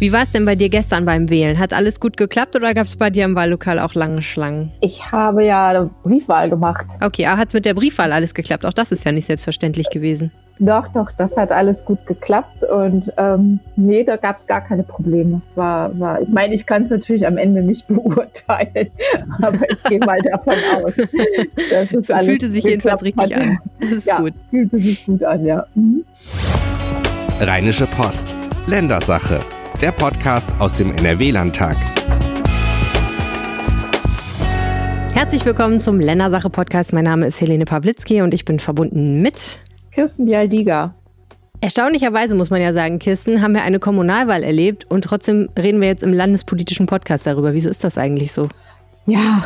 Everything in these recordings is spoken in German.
Wie war es denn bei dir gestern beim Wählen? Hat alles gut geklappt oder gab es bei dir im Wahllokal auch lange Schlangen? Ich habe ja eine Briefwahl gemacht. Okay, aber hat es mit der Briefwahl alles geklappt? Auch das ist ja nicht selbstverständlich gewesen. Doch, doch, das hat alles gut geklappt und ähm, nee, da gab es gar keine Probleme. War, war, ich meine, ich kann es natürlich am Ende nicht beurteilen, aber ich gehe mal davon aus. Dass es alles fühlte sich jedenfalls richtig hat. an. Das ist ja, gut. Fühlte sich gut an, ja. Mhm. Rheinische Post. Ländersache. Der Podcast aus dem NRW-Landtag. Herzlich willkommen zum Ländersache-Podcast. Mein Name ist Helene Pawlitzki und ich bin verbunden mit Kirsten Bialdiga. Erstaunlicherweise muss man ja sagen, Kirsten, haben wir eine Kommunalwahl erlebt und trotzdem reden wir jetzt im landespolitischen Podcast darüber. Wieso ist das eigentlich so? Ja,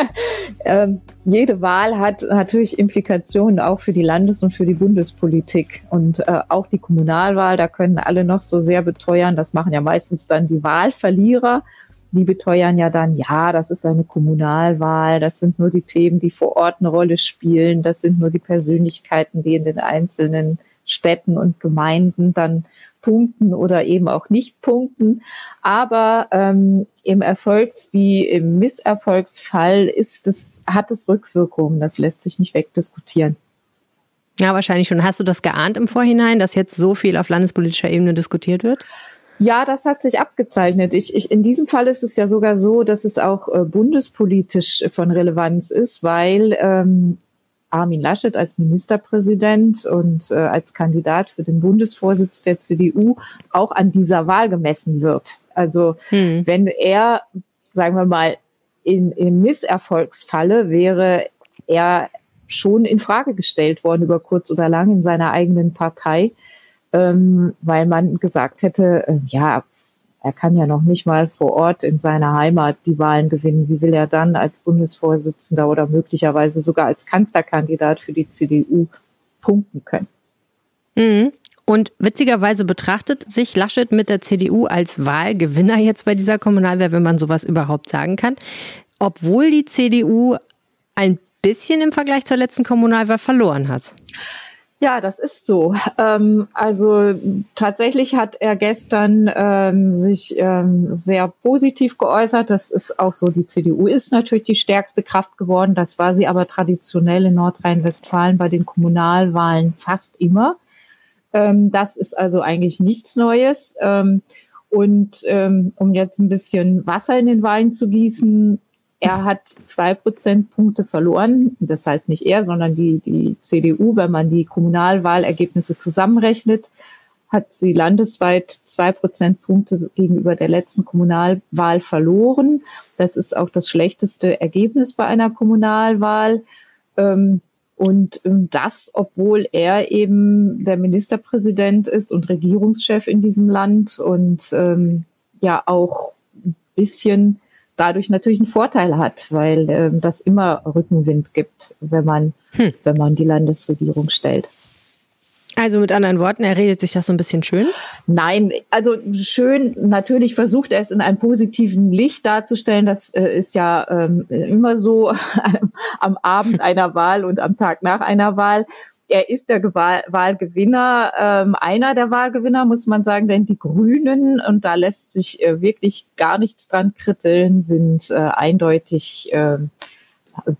ähm, jede Wahl hat natürlich Implikationen auch für die Landes- und für die Bundespolitik. Und äh, auch die Kommunalwahl, da können alle noch so sehr beteuern, das machen ja meistens dann die Wahlverlierer. Die beteuern ja dann, ja, das ist eine Kommunalwahl, das sind nur die Themen, die vor Ort eine Rolle spielen, das sind nur die Persönlichkeiten, die in den einzelnen Städten und Gemeinden dann punkten oder eben auch nicht punkten. Aber ähm, im Erfolgs- wie im Misserfolgsfall ist es, hat es Rückwirkungen. Das lässt sich nicht wegdiskutieren. Ja, wahrscheinlich schon. Hast du das geahnt im Vorhinein, dass jetzt so viel auf landespolitischer Ebene diskutiert wird? Ja, das hat sich abgezeichnet. Ich, ich, in diesem Fall ist es ja sogar so, dass es auch äh, bundespolitisch von Relevanz ist, weil ähm, Armin Laschet als Ministerpräsident und äh, als Kandidat für den Bundesvorsitz der CDU auch an dieser Wahl gemessen wird. Also hm. wenn er, sagen wir mal, in, im Misserfolgsfalle wäre er schon in Frage gestellt worden über kurz oder lang in seiner eigenen Partei, ähm, weil man gesagt hätte, äh, ja, er kann ja noch nicht mal vor Ort in seiner Heimat die Wahlen gewinnen. Wie will er dann als Bundesvorsitzender oder möglicherweise sogar als Kanzlerkandidat für die CDU punkten können? Mhm. Und witzigerweise betrachtet sich Laschet mit der CDU als Wahlgewinner jetzt bei dieser Kommunalwahl, wenn man sowas überhaupt sagen kann, obwohl die CDU ein bisschen im Vergleich zur letzten Kommunalwahl verloren hat. Ja, das ist so. Ähm, also tatsächlich hat er gestern ähm, sich ähm, sehr positiv geäußert. Das ist auch so. Die CDU ist natürlich die stärkste Kraft geworden. Das war sie aber traditionell in Nordrhein-Westfalen bei den Kommunalwahlen fast immer. Ähm, das ist also eigentlich nichts Neues. Ähm, und ähm, um jetzt ein bisschen Wasser in den Wein zu gießen, er hat zwei Prozentpunkte verloren. Das heißt nicht er, sondern die, die CDU, wenn man die Kommunalwahlergebnisse zusammenrechnet, hat sie landesweit zwei Prozentpunkte gegenüber der letzten Kommunalwahl verloren. Das ist auch das schlechteste Ergebnis bei einer Kommunalwahl. Ähm, und ähm, das, obwohl er eben der Ministerpräsident ist und Regierungschef in diesem Land und ähm, ja auch ein bisschen dadurch natürlich einen Vorteil hat, weil ähm, das immer Rückenwind gibt, wenn man, hm. wenn man die Landesregierung stellt. Also mit anderen Worten, er redet sich das so ein bisschen schön? Nein, also schön, natürlich versucht er es in einem positiven Licht darzustellen. Das äh, ist ja ähm, immer so am Abend einer Wahl und am Tag nach einer Wahl er ist der Wahlgewinner, ähm, einer der Wahlgewinner, muss man sagen, denn die Grünen, und da lässt sich äh, wirklich gar nichts dran kritteln, sind äh, eindeutig äh,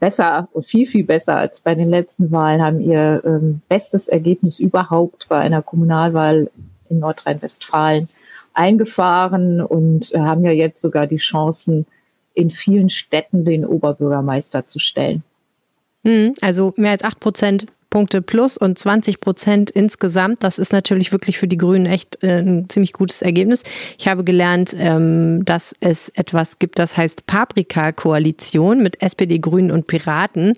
besser viel, viel besser als bei den letzten Wahlen, haben ihr ähm, bestes Ergebnis überhaupt bei einer Kommunalwahl in Nordrhein-Westfalen eingefahren und haben ja jetzt sogar die Chancen, in vielen Städten den Oberbürgermeister zu stellen. Hm, also mehr als acht Prozent Punkte plus und 20 Prozent insgesamt. Das ist natürlich wirklich für die Grünen echt äh, ein ziemlich gutes Ergebnis. Ich habe gelernt, ähm, dass es etwas gibt, das heißt Paprika-Koalition mit SPD, Grünen und Piraten.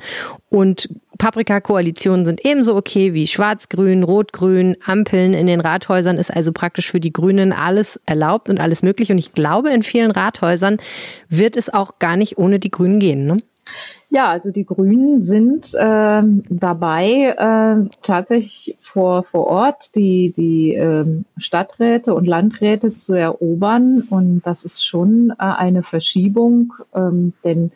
Und Paprika-Koalitionen sind ebenso okay wie Schwarz-Grün, Rot-Grün, Ampeln in den Rathäusern ist also praktisch für die Grünen alles erlaubt und alles möglich. Und ich glaube, in vielen Rathäusern wird es auch gar nicht ohne die Grünen gehen. Ne? Ja, also die Grünen sind äh, dabei, äh, tatsächlich vor, vor Ort die, die äh, Stadträte und Landräte zu erobern. Und das ist schon äh, eine Verschiebung, ähm, denn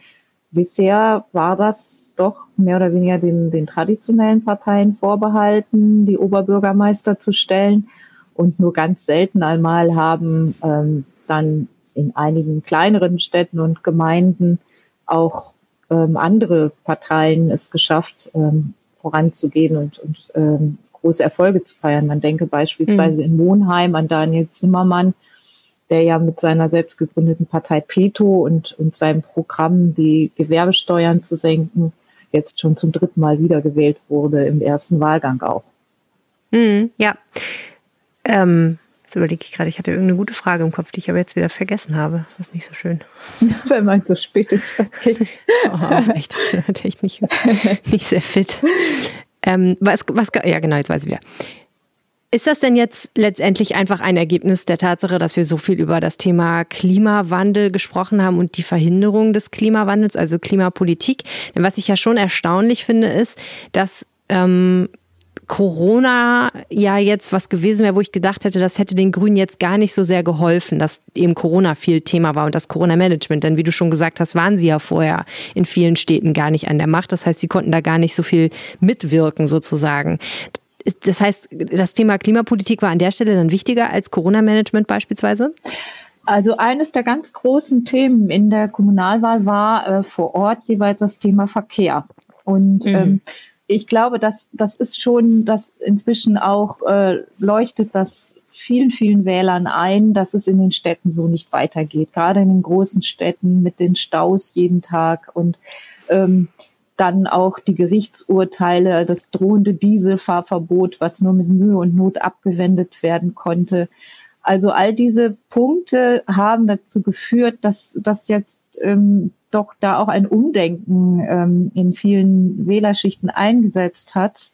bisher war das doch mehr oder weniger den, den traditionellen Parteien vorbehalten, die Oberbürgermeister zu stellen. Und nur ganz selten einmal haben ähm, dann in einigen kleineren Städten und Gemeinden auch ähm, andere Parteien es geschafft, ähm, voranzugehen und, und ähm, große Erfolge zu feiern. Man denke beispielsweise mhm. in Monheim an Daniel Zimmermann, der ja mit seiner selbst gegründeten Partei Peto und, und seinem Programm, die Gewerbesteuern zu senken, jetzt schon zum dritten Mal wiedergewählt wurde, im ersten Wahlgang auch. Mhm, ja. Ähm, Jetzt überlege ich gerade, ich hatte irgendeine gute Frage im Kopf, die ich aber jetzt wieder vergessen habe. Das ist nicht so schön. Wenn man so spät ins Bett geht. oh, echt, echt nicht, nicht sehr fit. Ähm, was, was, ja, genau, jetzt weiß ich wieder. Ist das denn jetzt letztendlich einfach ein Ergebnis der Tatsache, dass wir so viel über das Thema Klimawandel gesprochen haben und die Verhinderung des Klimawandels, also Klimapolitik? Denn was ich ja schon erstaunlich finde, ist, dass ähm, Corona ja jetzt was gewesen wäre, wo ich gedacht hätte, das hätte den Grünen jetzt gar nicht so sehr geholfen, dass eben Corona viel Thema war und das Corona-Management. Denn wie du schon gesagt hast, waren sie ja vorher in vielen Städten gar nicht an der Macht. Das heißt, sie konnten da gar nicht so viel mitwirken sozusagen. Das heißt, das Thema Klimapolitik war an der Stelle dann wichtiger als Corona-Management beispielsweise? Also eines der ganz großen Themen in der Kommunalwahl war äh, vor Ort jeweils das Thema Verkehr. Und mhm. ähm, ich glaube, dass das ist schon, dass inzwischen auch äh, leuchtet das vielen, vielen Wählern ein, dass es in den Städten so nicht weitergeht. Gerade in den großen Städten mit den Staus jeden Tag und ähm, dann auch die Gerichtsurteile, das drohende Dieselfahrverbot, was nur mit Mühe und Not abgewendet werden konnte. Also all diese Punkte haben dazu geführt, dass, dass jetzt ähm, doch da auch ein Umdenken ähm, in vielen Wählerschichten eingesetzt hat,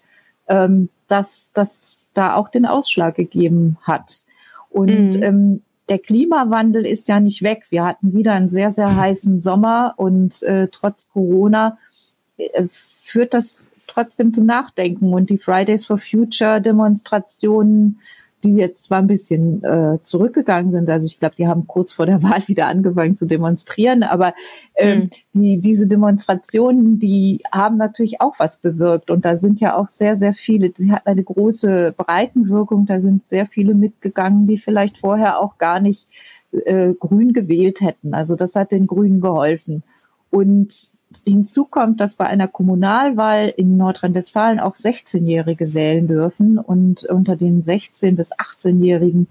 ähm, dass das da auch den Ausschlag gegeben hat. Und mhm. ähm, der Klimawandel ist ja nicht weg. Wir hatten wieder einen sehr, sehr heißen Sommer und äh, trotz Corona äh, führt das trotzdem zum Nachdenken. Und die Fridays for Future Demonstrationen die jetzt zwar ein bisschen äh, zurückgegangen sind, also ich glaube, die haben kurz vor der Wahl wieder angefangen zu demonstrieren, aber ähm, mhm. die, diese Demonstrationen, die haben natürlich auch was bewirkt und da sind ja auch sehr, sehr viele, sie hatten eine große Breitenwirkung, da sind sehr viele mitgegangen, die vielleicht vorher auch gar nicht äh, grün gewählt hätten. Also das hat den Grünen geholfen. Und Hinzu kommt, dass bei einer Kommunalwahl in Nordrhein-Westfalen auch 16-Jährige wählen dürfen und unter den 16- bis 18-Jährigen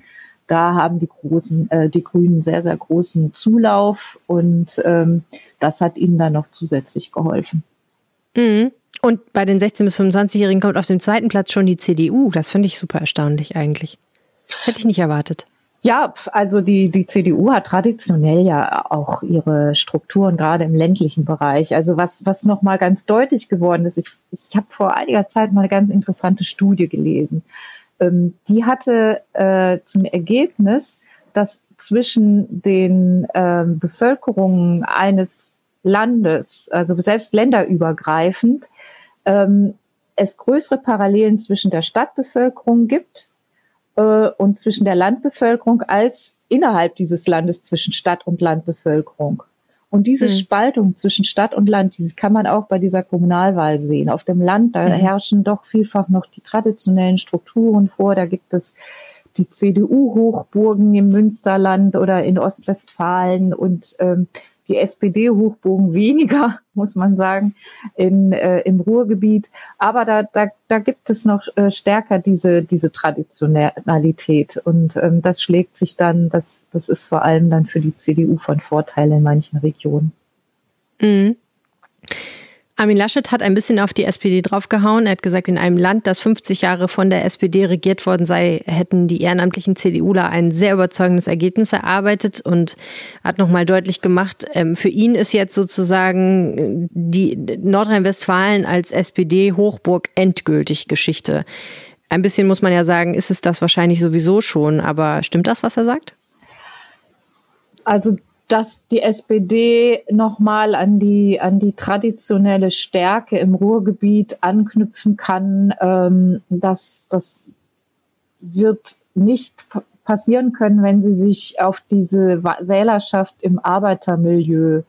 da haben die großen, äh, die Grünen sehr, sehr großen Zulauf und ähm, das hat ihnen dann noch zusätzlich geholfen. Mhm. Und bei den 16- bis 25-Jährigen kommt auf dem zweiten Platz schon die CDU. Das finde ich super erstaunlich eigentlich. Hätte ich nicht erwartet. Ja, also die, die CDU hat traditionell ja auch ihre Strukturen, gerade im ländlichen Bereich. Also was, was nochmal ganz deutlich geworden ist, ich, ich habe vor einiger Zeit mal eine ganz interessante Studie gelesen. Ähm, die hatte äh, zum Ergebnis, dass zwischen den ähm, Bevölkerungen eines Landes, also selbst länderübergreifend, ähm, es größere Parallelen zwischen der Stadtbevölkerung gibt äh, und zwischen der Landbevölkerung als innerhalb dieses Landes zwischen Stadt und Landbevölkerung. Und diese mhm. Spaltung zwischen Stadt und Land, die kann man auch bei dieser Kommunalwahl sehen. Auf dem Land, da mhm. herrschen doch vielfach noch die traditionellen Strukturen vor. Da gibt es die CDU-Hochburgen im Münsterland oder in Ostwestfalen und ähm, die SPD-Hochbogen weniger, muss man sagen, in, äh, im Ruhrgebiet. Aber da, da, da gibt es noch äh, stärker diese, diese Traditionalität. Und ähm, das schlägt sich dann, das, das ist vor allem dann für die CDU von Vorteil in manchen Regionen. Mhm. Armin Laschet hat ein bisschen auf die SPD draufgehauen. Er hat gesagt, in einem Land, das 50 Jahre von der SPD regiert worden sei, hätten die ehrenamtlichen CDUler ein sehr überzeugendes Ergebnis erarbeitet und hat nochmal deutlich gemacht, ähm, für ihn ist jetzt sozusagen die Nordrhein-Westfalen als SPD-Hochburg endgültig Geschichte. Ein bisschen muss man ja sagen, ist es das wahrscheinlich sowieso schon, aber stimmt das, was er sagt? Also dass die SPD nochmal an die, an die traditionelle Stärke im Ruhrgebiet anknüpfen kann. Ähm, das, das wird nicht passieren können, wenn sie sich auf diese Wählerschaft im Arbeitermilieu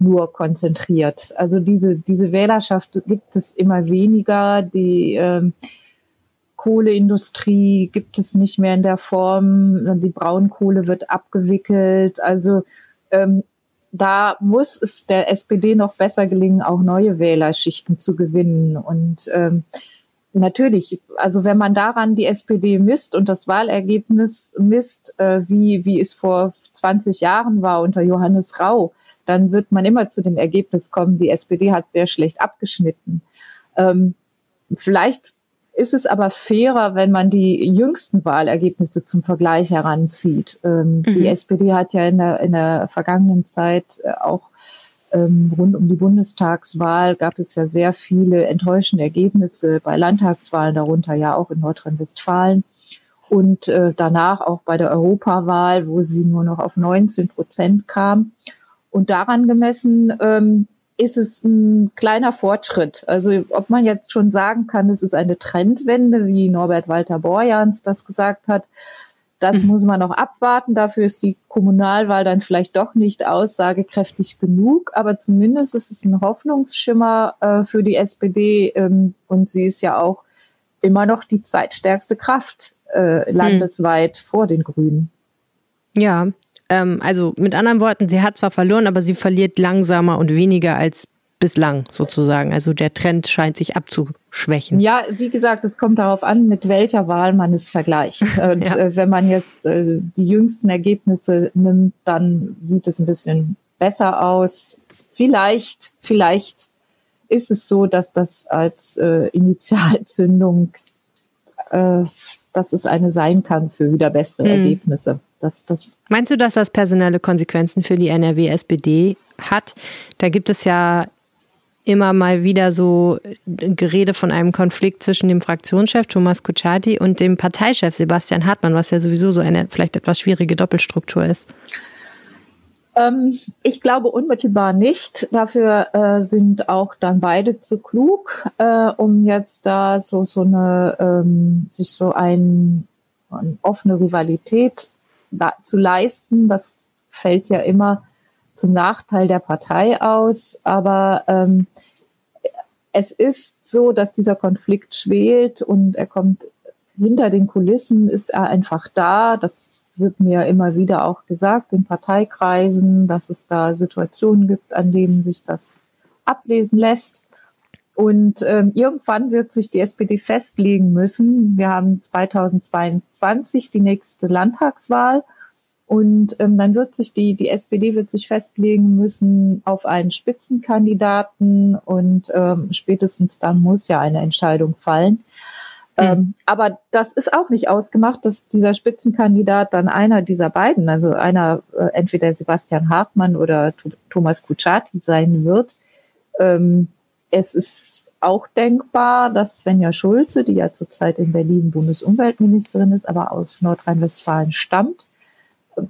nur konzentriert. Also diese, diese Wählerschaft gibt es immer weniger. Die ähm, Kohleindustrie gibt es nicht mehr in der Form. Die Braunkohle wird abgewickelt. Also ähm, da muss es der SPD noch besser gelingen, auch neue Wählerschichten zu gewinnen. Und ähm, natürlich, also wenn man daran die SPD misst und das Wahlergebnis misst, äh, wie, wie es vor 20 Jahren war unter Johannes Rau, dann wird man immer zu dem Ergebnis kommen, die SPD hat sehr schlecht abgeschnitten. Ähm, vielleicht ist es aber fairer, wenn man die jüngsten Wahlergebnisse zum Vergleich heranzieht. Ähm, mhm. Die SPD hat ja in der, in der vergangenen Zeit äh, auch ähm, rund um die Bundestagswahl gab es ja sehr viele enttäuschende Ergebnisse bei Landtagswahlen, darunter ja auch in Nordrhein-Westfalen. Und äh, danach auch bei der Europawahl, wo sie nur noch auf 19 Prozent kam. Und daran gemessen ähm, ist es ein kleiner Fortschritt. Also ob man jetzt schon sagen kann, es ist eine Trendwende, wie Norbert Walter Borjans das gesagt hat, das mhm. muss man noch abwarten. Dafür ist die Kommunalwahl dann vielleicht doch nicht aussagekräftig genug. Aber zumindest ist es ein Hoffnungsschimmer äh, für die SPD. Ähm, und sie ist ja auch immer noch die zweitstärkste Kraft äh, mhm. landesweit mhm. vor den Grünen. Ja, ähm, also mit anderen Worten, sie hat zwar verloren, aber sie verliert langsamer und weniger als bislang sozusagen. Also der Trend scheint sich abzuschwächen. Ja, wie gesagt, es kommt darauf an, mit welcher Wahl man es vergleicht. Und ja. äh, wenn man jetzt äh, die jüngsten Ergebnisse nimmt, dann sieht es ein bisschen besser aus. Vielleicht, vielleicht ist es so, dass das als äh, Initialzündung, äh, dass es eine sein kann für wieder bessere hm. Ergebnisse. Das, das Meinst du, dass das personelle Konsequenzen für die NRW-SPD hat? Da gibt es ja immer mal wieder so Gerede von einem Konflikt zwischen dem Fraktionschef Thomas Kutschaty und dem Parteichef Sebastian Hartmann, was ja sowieso so eine vielleicht etwas schwierige Doppelstruktur ist. Ähm, ich glaube unmittelbar nicht. Dafür äh, sind auch dann beide zu klug, äh, um jetzt da so so eine ähm, sich so ein, eine offene Rivalität zu leisten. Das fällt ja immer zum Nachteil der Partei aus. Aber ähm, es ist so, dass dieser Konflikt schwelt und er kommt hinter den Kulissen, ist er einfach da. Das wird mir immer wieder auch gesagt in Parteikreisen, dass es da Situationen gibt, an denen sich das ablesen lässt. Und ähm, irgendwann wird sich die SPD festlegen müssen. Wir haben 2022 die nächste Landtagswahl. Und ähm, dann wird sich die, die SPD wird sich festlegen müssen auf einen Spitzenkandidaten und ähm, spätestens dann muss ja eine Entscheidung fallen. Mhm. Ähm, aber das ist auch nicht ausgemacht, dass dieser Spitzenkandidat dann einer dieser beiden, also einer äh, entweder Sebastian Hartmann oder Thomas Kutschaty sein wird. Ähm, es ist auch denkbar, dass Svenja Schulze, die ja zurzeit in Berlin Bundesumweltministerin ist, aber aus Nordrhein-Westfalen stammt,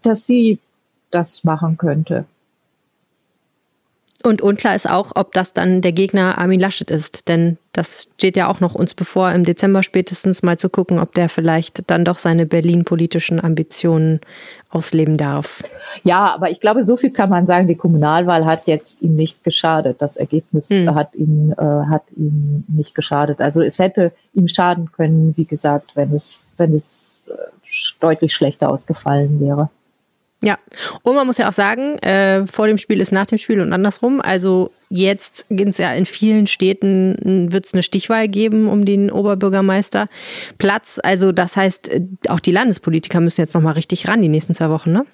dass sie das machen könnte. Und unklar ist auch, ob das dann der Gegner Armin Laschet ist. Denn das steht ja auch noch uns bevor, im Dezember spätestens mal zu gucken, ob der vielleicht dann doch seine Berlin-politischen Ambitionen ausleben darf. Ja, aber ich glaube, so viel kann man sagen, die Kommunalwahl hat jetzt ihm nicht geschadet. Das Ergebnis hm. hat ihm, äh, hat ihm nicht geschadet. Also es hätte ihm schaden können, wie gesagt, wenn es, wenn es äh, deutlich schlechter ausgefallen wäre. Ja, und man muss ja auch sagen, äh, vor dem Spiel ist nach dem Spiel und andersrum. Also jetzt gibt es ja in vielen Städten, wird es eine Stichwahl geben um den Oberbürgermeisterplatz. Also das heißt, äh, auch die Landespolitiker müssen jetzt nochmal richtig ran die nächsten zwei Wochen, ne?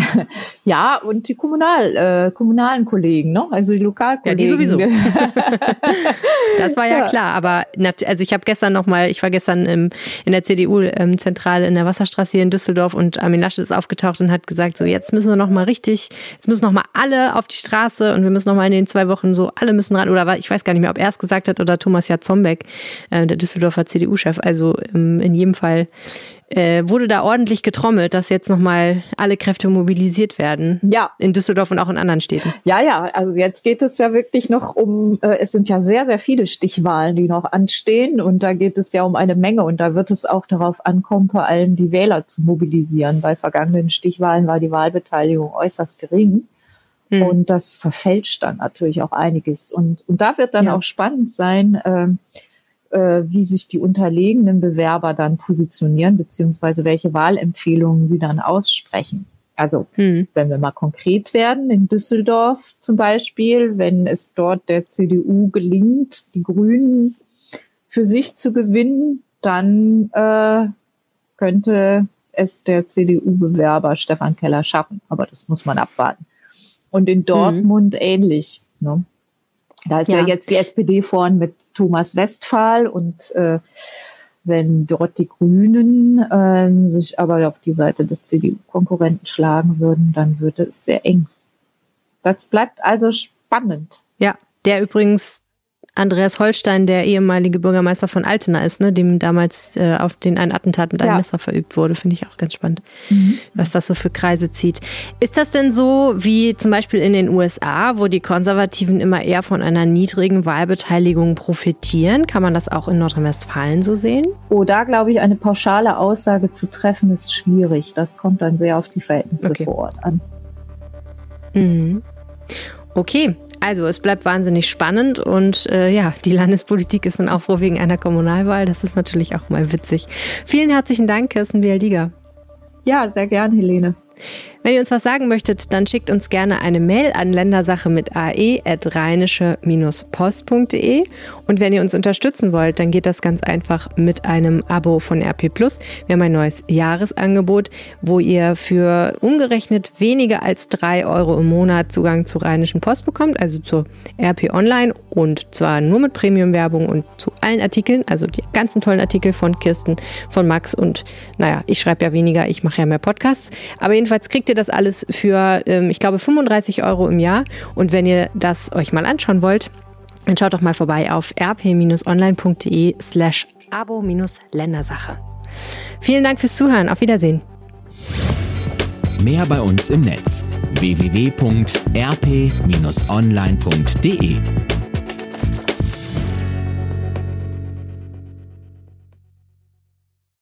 Ja, und die Kommunal, äh, kommunalen Kollegen, ne? also die Lokalkollegen. Ja, die sowieso. das war ja, ja, klar, aber also ich habe gestern noch mal, ich war gestern im, in der CDU-Zentrale ähm, in der Wasserstraße hier in Düsseldorf und Armin Laschet ist aufgetaucht und hat gesagt, so jetzt müssen wir noch mal richtig, jetzt müssen noch mal alle auf die Straße und wir müssen noch mal in den zwei Wochen so, alle müssen ran, oder ich weiß gar nicht mehr, ob er es gesagt hat oder Thomas Jatzombeck, äh, der Düsseldorfer CDU-Chef, also ähm, in jedem Fall äh, wurde da ordentlich getrommelt, dass jetzt nochmal alle Kräfte mobilisiert werden. Ja. In Düsseldorf und auch in anderen Städten. Ja, ja, also jetzt geht es ja wirklich noch um, äh, es sind ja sehr, sehr viele Stichwahlen, die noch anstehen und da geht es ja um eine Menge und da wird es auch darauf ankommen, vor allem die Wähler zu mobilisieren. Bei vergangenen Stichwahlen war die Wahlbeteiligung äußerst gering. Hm. Und das verfälscht dann natürlich auch einiges. Und, und da wird dann ja. auch spannend sein, äh, äh, wie sich die unterlegenen Bewerber dann positionieren, beziehungsweise welche Wahlempfehlungen sie dann aussprechen. Also hm. wenn wir mal konkret werden, in Düsseldorf zum Beispiel, wenn es dort der CDU gelingt, die Grünen für sich zu gewinnen, dann äh, könnte es der CDU-Bewerber Stefan Keller schaffen. Aber das muss man abwarten. Und in Dortmund hm. ähnlich. Ne? Da ist ja. ja. jetzt die SPD vorn mit Thomas Westphal und äh, wenn dort die Grünen äh, sich aber auf die Seite des CDU-Konkurrenten schlagen würden, dann würde es sehr eng. Das bleibt also spannend. Ja, der übrigens Andreas Holstein, der ehemalige Bürgermeister von Altena ist, ne, dem damals äh, auf den ein Attentat mit einem ja. Messer verübt wurde, finde ich auch ganz spannend, mhm. was das so für Kreise zieht. Ist das denn so wie zum Beispiel in den USA, wo die Konservativen immer eher von einer niedrigen Wahlbeteiligung profitieren? Kann man das auch in Nordrhein-Westfalen so sehen? Oh, da glaube ich, eine pauschale Aussage zu treffen ist schwierig. Das kommt dann sehr auf die Verhältnisse okay. vor Ort an. Mhm. Okay, also es bleibt wahnsinnig spannend und äh, ja, die Landespolitik ist in Aufruhr wegen einer Kommunalwahl. Das ist natürlich auch mal witzig. Vielen herzlichen Dank, Kirsten Bialdiger. Ja, sehr gern, Helene. Wenn ihr uns was sagen möchtet, dann schickt uns gerne eine Mail an ländersache mit ae.rheinische-post.de. Und wenn ihr uns unterstützen wollt, dann geht das ganz einfach mit einem Abo von RP Plus. Wir haben ein neues Jahresangebot, wo ihr für umgerechnet weniger als drei Euro im Monat Zugang zur Rheinischen Post bekommt, also zur RP Online und zwar nur mit Premium-Werbung und zu allen Artikeln, also die ganzen tollen Artikel von Kirsten, von Max und naja, ich schreibe ja weniger, ich mache ja mehr Podcasts. Aber jedenfalls kriegt ihr das alles für, ähm, ich glaube, 35 Euro im Jahr. Und wenn ihr das euch mal anschauen wollt, dann schaut doch mal vorbei auf rp-online.de slash abo-ländersache. Vielen Dank fürs Zuhören. Auf Wiedersehen. Mehr bei uns im Netz www.rp-online.de